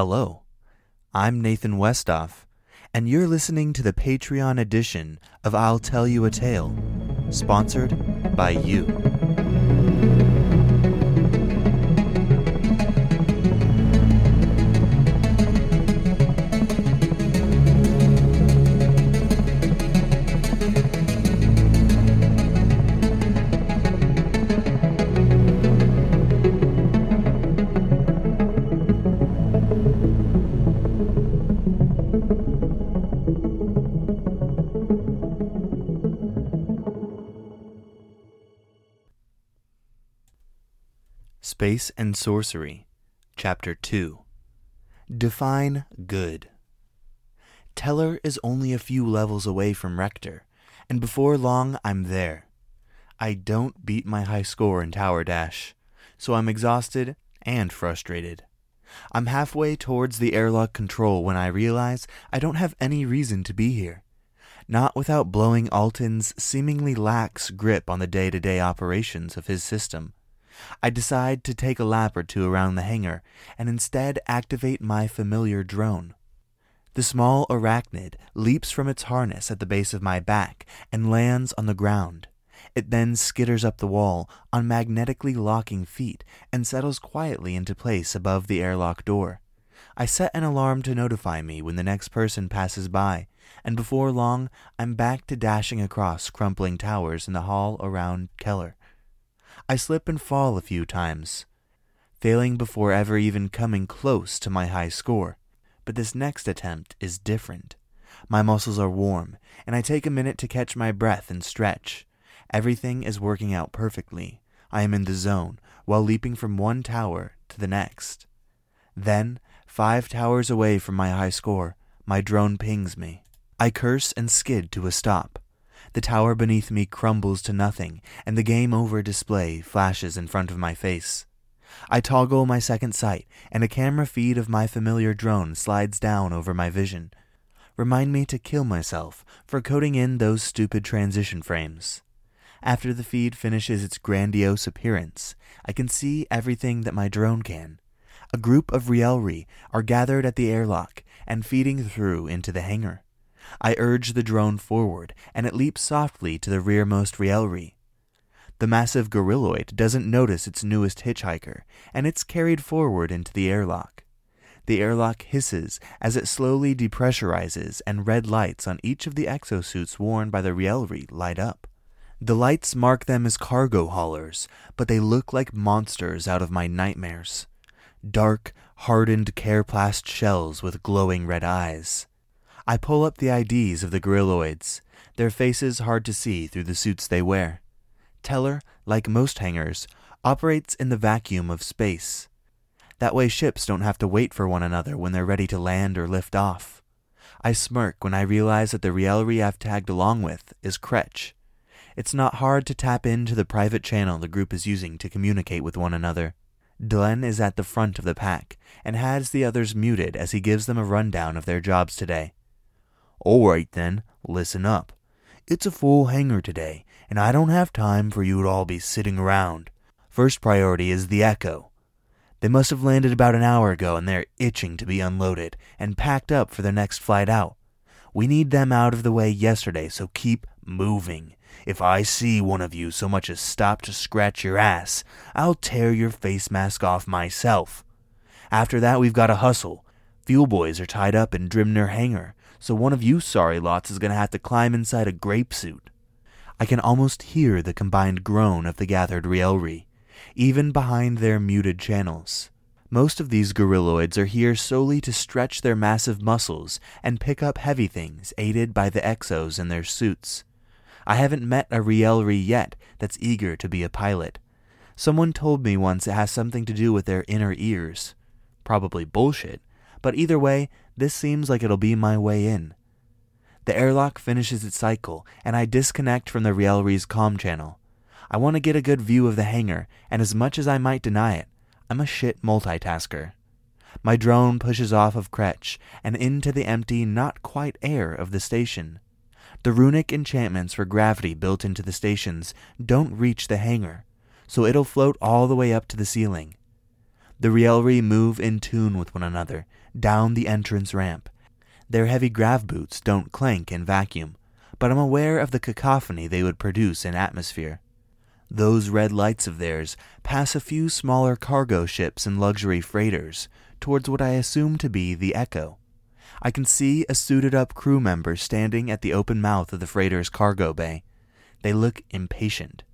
Hello, I'm Nathan Westoff, and you're listening to the Patreon edition of I'll Tell You a Tale, sponsored by you. Space and Sorcery, Chapter 2 Define Good. Teller is only a few levels away from Rector, and before long I'm there. I don't beat my high score in Tower Dash, so I'm exhausted and frustrated. I'm halfway towards the airlock control when I realize I don't have any reason to be here. Not without blowing Alton's seemingly lax grip on the day to day operations of his system. I decide to take a lap or two around the hangar and instead activate my familiar drone. The small arachnid leaps from its harness at the base of my back and lands on the ground. It then skitters up the wall on magnetically locking feet and settles quietly into place above the airlock door. I set an alarm to notify me when the next person passes by, and before long I'm back to dashing across crumpling towers in the hall around Keller. I slip and fall a few times, failing before ever even coming close to my high score. But this next attempt is different. My muscles are warm, and I take a minute to catch my breath and stretch. Everything is working out perfectly. I am in the zone, while leaping from one tower to the next. Then, five towers away from my high score, my drone pings me. I curse and skid to a stop. The tower beneath me crumbles to nothing, and the game over display flashes in front of my face. I toggle my second sight, and a camera feed of my familiar drone slides down over my vision. Remind me to kill myself for coding in those stupid transition frames. After the feed finishes its grandiose appearance, I can see everything that my drone can. A group of Rielri are gathered at the airlock and feeding through into the hangar. I urge the drone forward, and it leaps softly to the rearmost Rielri. The massive gorilloid doesn't notice its newest hitchhiker, and it's carried forward into the airlock. The airlock hisses as it slowly depressurizes, and red lights on each of the exosuits worn by the Rielri light up. The lights mark them as cargo haulers, but they look like monsters out of my nightmares. Dark, hardened Careplast shells with glowing red eyes. I pull up the IDs of the gorilloids, their faces hard to see through the suits they wear. Teller, like most hangars, operates in the vacuum of space. That way ships don't have to wait for one another when they're ready to land or lift off. I smirk when I realize that the Rielri I've tagged along with is Kretch. It's not hard to tap into the private channel the group is using to communicate with one another. Glenn is at the front of the pack and has the others muted as he gives them a rundown of their jobs today. All right then, listen up. It's a full hangar today, and I don't have time for you to all be sitting around. First priority is the Echo. They must have landed about an hour ago and they're itching to be unloaded and packed up for their next flight out. We need them out of the way yesterday, so keep moving. If I see one of you so much as stop to scratch your ass, I'll tear your face mask off myself. After that, we've got to hustle. Fuel boys are tied up in Drimner Hangar, so one of you sorry lots is going to have to climb inside a grape suit. I can almost hear the combined groan of the gathered Rielri, even behind their muted channels. Most of these gorilloids are here solely to stretch their massive muscles and pick up heavy things, aided by the exos in their suits. I haven't met a Rielri yet that's eager to be a pilot. Someone told me once it has something to do with their inner ears. Probably bullshit, but either way, this seems like it'll be my way in. The airlock finishes its cycle, and I disconnect from the Rielri's comm channel. I want to get a good view of the hangar, and as much as I might deny it, I'm a shit multitasker. My drone pushes off of Kretch and into the empty, not quite air of the station. The runic enchantments for gravity built into the stations don't reach the hangar, so it'll float all the way up to the ceiling. The Rielri move in tune with one another down the entrance ramp. Their heavy grav boots don't clank in vacuum, but I'm aware of the cacophony they would produce in atmosphere. Those red lights of theirs pass a few smaller cargo ships and luxury freighters towards what I assume to be the Echo. I can see a suited up crew member standing at the open mouth of the freighter's cargo bay. They look impatient.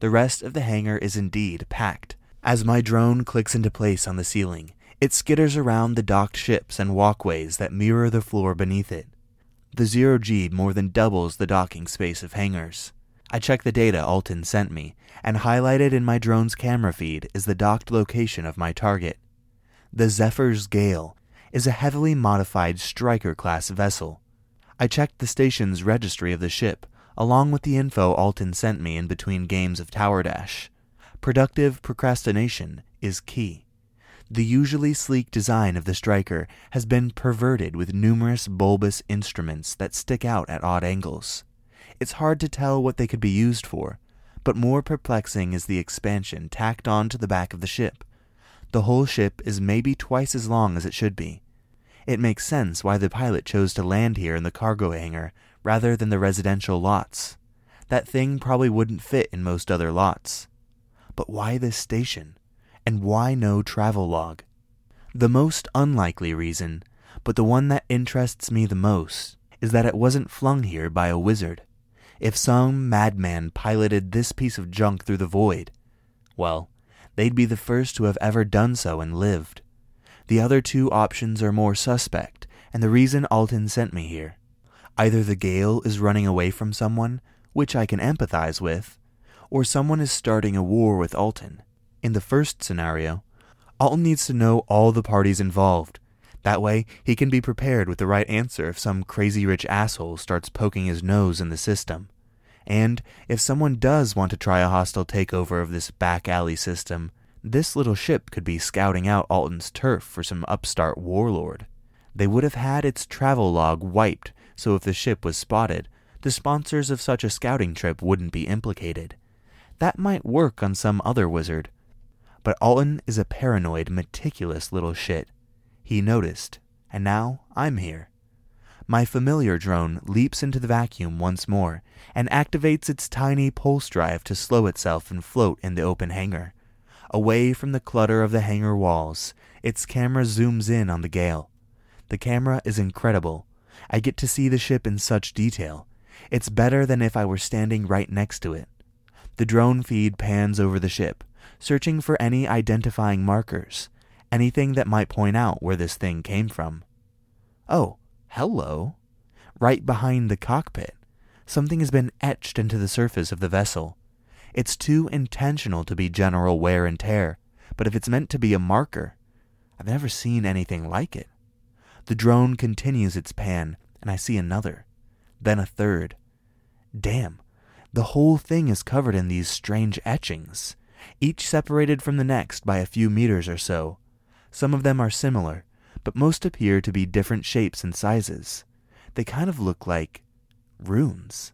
The rest of the hangar is indeed packed. As my drone clicks into place on the ceiling, it skitters around the docked ships and walkways that mirror the floor beneath it. The zero G more than doubles the docking space of hangars. I check the data Alton sent me, and highlighted in my drone's camera feed is the docked location of my target. The Zephyr's Gale is a heavily modified Striker class vessel. I checked the station's registry of the ship, along with the info Alton sent me in between games of Tower Dash. Productive procrastination is key. The usually sleek design of the Striker has been perverted with numerous bulbous instruments that stick out at odd angles. It's hard to tell what they could be used for, but more perplexing is the expansion tacked on to the back of the ship. The whole ship is maybe twice as long as it should be. It makes sense why the pilot chose to land here in the cargo hangar rather than the residential lots. That thing probably wouldn't fit in most other lots. But why this station? And why no travel log? The most unlikely reason, but the one that interests me the most, is that it wasn't flung here by a wizard. If some madman piloted this piece of junk through the void, well, they'd be the first to have ever done so and lived. The other two options are more suspect, and the reason Alton sent me here. Either the gale is running away from someone, which I can empathize with, or someone is starting a war with Alton. In the first scenario, Alton needs to know all the parties involved. That way, he can be prepared with the right answer if some crazy rich asshole starts poking his nose in the system. And if someone does want to try a hostile takeover of this back alley system, this little ship could be scouting out Alton's turf for some upstart warlord. They would have had its travel log wiped, so if the ship was spotted, the sponsors of such a scouting trip wouldn't be implicated. That might work on some other wizard. But Alton is a paranoid, meticulous little shit. He noticed, and now I'm here. My familiar drone leaps into the vacuum once more and activates its tiny pulse drive to slow itself and float in the open hangar. Away from the clutter of the hangar walls, its camera zooms in on the gale. The camera is incredible. I get to see the ship in such detail. It's better than if I were standing right next to it. The drone feed pans over the ship, searching for any identifying markers, anything that might point out where this thing came from. Oh, hello. Right behind the cockpit, something has been etched into the surface of the vessel. It's too intentional to be general wear and tear, but if it's meant to be a marker, I've never seen anything like it. The drone continues its pan, and I see another, then a third. Damn, the whole thing is covered in these strange etchings, each separated from the next by a few meters or so. Some of them are similar, but most appear to be different shapes and sizes. They kind of look like runes.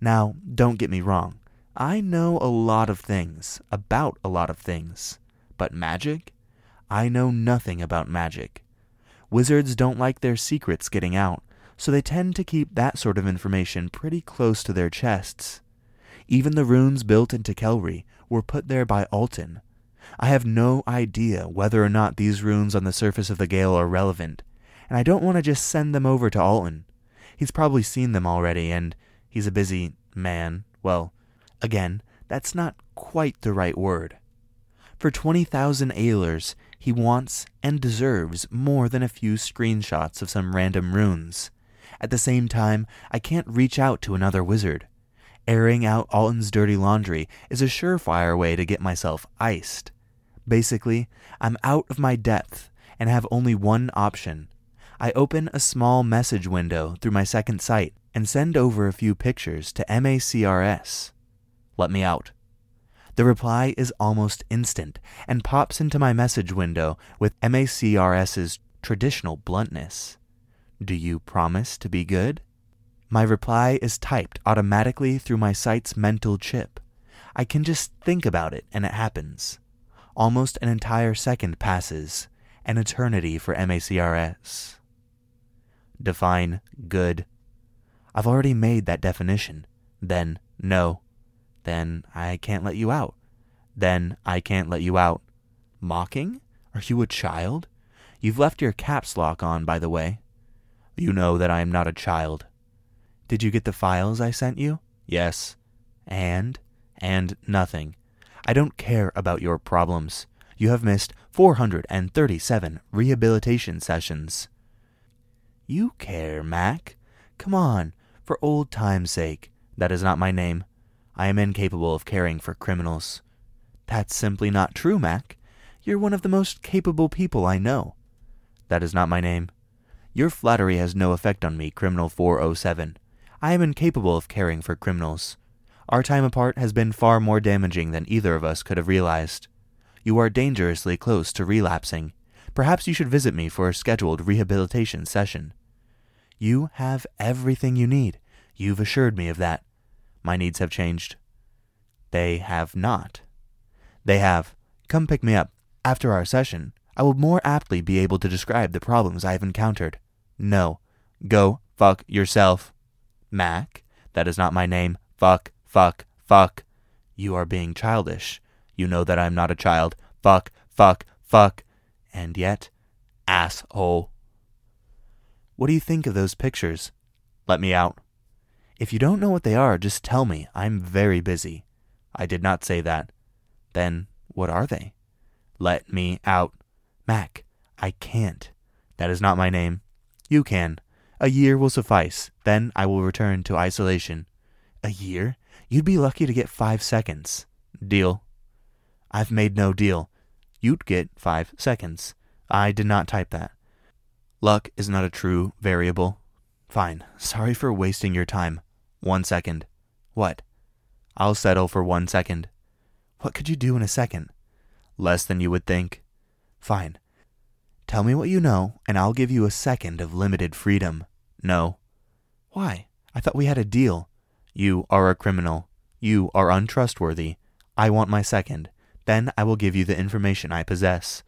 Now, don't get me wrong. I know a lot of things about a lot of things, but magic? I know nothing about magic. Wizards don't like their secrets getting out, so they tend to keep that sort of information pretty close to their chests. Even the runes built into Kelry were put there by Alton. I have no idea whether or not these runes on the surface of the gale are relevant, and I don't want to just send them over to Alton. He's probably seen them already, and he's a busy man. Well, Again, that's not quite the right word. For 20,000 Ailers, he wants and deserves more than a few screenshots of some random runes. At the same time, I can't reach out to another wizard. Airing out Alton's dirty laundry is a surefire way to get myself iced. Basically, I'm out of my depth and have only one option. I open a small message window through my second sight and send over a few pictures to MACRS. Let me out. The reply is almost instant and pops into my message window with MACRS's traditional bluntness. Do you promise to be good? My reply is typed automatically through my sight's mental chip. I can just think about it and it happens. Almost an entire second passes, an eternity for MACRS. Define good. I've already made that definition. Then, no. Then I can't let you out. Then I can't let you out. Mocking? Are you a child? You've left your caps lock on, by the way. You know that I am not a child. Did you get the files I sent you? Yes. And? And nothing. I don't care about your problems. You have missed 437 rehabilitation sessions. You care, Mac. Come on, for old time's sake. That is not my name. I am incapable of caring for criminals. That's simply not true, Mac. You're one of the most capable people I know. That is not my name. Your flattery has no effect on me, Criminal 407. I am incapable of caring for criminals. Our time apart has been far more damaging than either of us could have realized. You are dangerously close to relapsing. Perhaps you should visit me for a scheduled rehabilitation session. You have everything you need. You've assured me of that. My needs have changed. They have not. They have. Come pick me up. After our session, I will more aptly be able to describe the problems I have encountered. No. Go fuck yourself. Mac? That is not my name. Fuck, fuck, fuck. You are being childish. You know that I'm not a child. Fuck, fuck, fuck. And yet, asshole. What do you think of those pictures? Let me out. If you don't know what they are, just tell me. I'm very busy. I did not say that. Then what are they? Let me out. Mac, I can't. That is not my name. You can. A year will suffice. Then I will return to isolation. A year? You'd be lucky to get five seconds. Deal. I've made no deal. You'd get five seconds. I did not type that. Luck is not a true variable. Fine. Sorry for wasting your time. One second. What? I'll settle for one second. What could you do in a second? Less than you would think. Fine. Tell me what you know, and I'll give you a second of limited freedom. No. Why? I thought we had a deal. You are a criminal. You are untrustworthy. I want my second. Then I will give you the information I possess.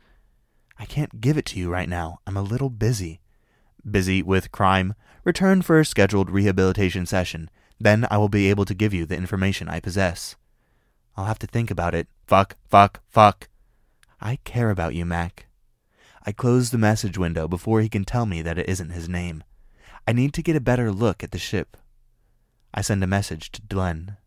I can't give it to you right now. I'm a little busy. Busy with crime. Return for a scheduled rehabilitation session. Then I will be able to give you the information I possess. I'll have to think about it. Fuck, fuck, fuck. I care about you, Mac. I close the message window before he can tell me that it isn't his name. I need to get a better look at the ship. I send a message to Glenn.